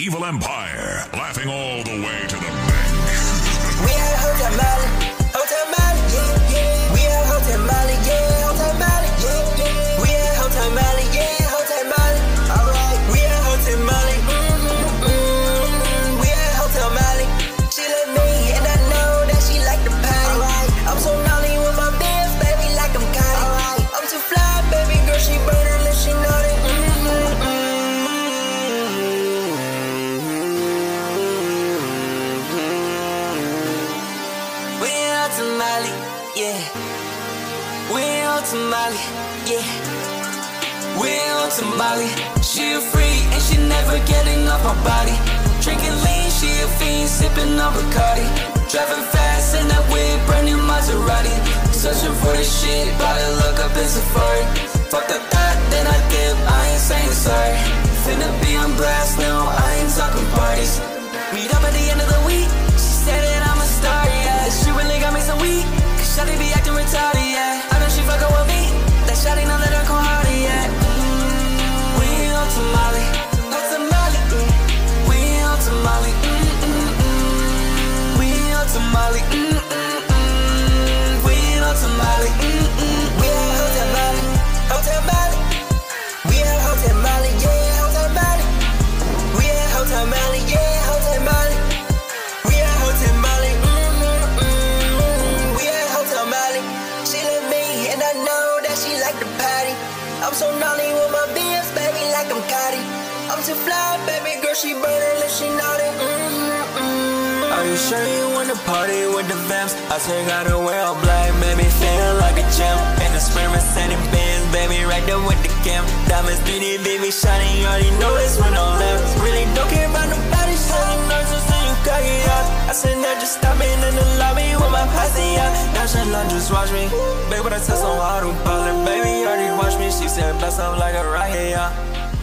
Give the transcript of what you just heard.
Evil Empire, laughing all the way Mali, yeah. We on to Mali, yeah. We on to Mali. She a free and she never getting off my body. Drinking lean, she a fiend, sipping on Bacardi. Driving fast in that weird brand new Maserati. Searching for the shit, about to look up in Safari. Fuck the thought, then I dip, I ain't saying sorry. Finna be on blast like the party. I'm so naughty with my bands, baby, like I'm Cardi. I'm too fly, baby girl, she burn her lips, she naughty. Mm-hmm. Are you sure you wanna party with the vamps? I out the way all black, baby, feel like a champ. And the sperma sending bands, baby, right there with the cam. Diamonds 3D, baby, shining, already up. Now love, just watch me. Baby, but I tell so hard to bother, baby, already watch me. She said, bless up like a rocket, yeah.